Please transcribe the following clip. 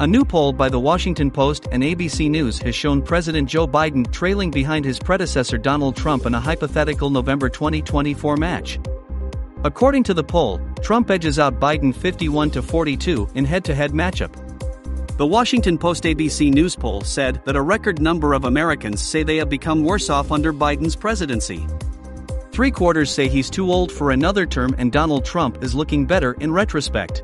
A new poll by the Washington Post and ABC News has shown President Joe Biden trailing behind his predecessor Donald Trump in a hypothetical November 2024 match. According to the poll, Trump edges out Biden 51 to 42 in head to head matchup. The Washington Post ABC News poll said that a record number of Americans say they have become worse off under Biden's presidency. Three quarters say he's too old for another term and Donald Trump is looking better in retrospect.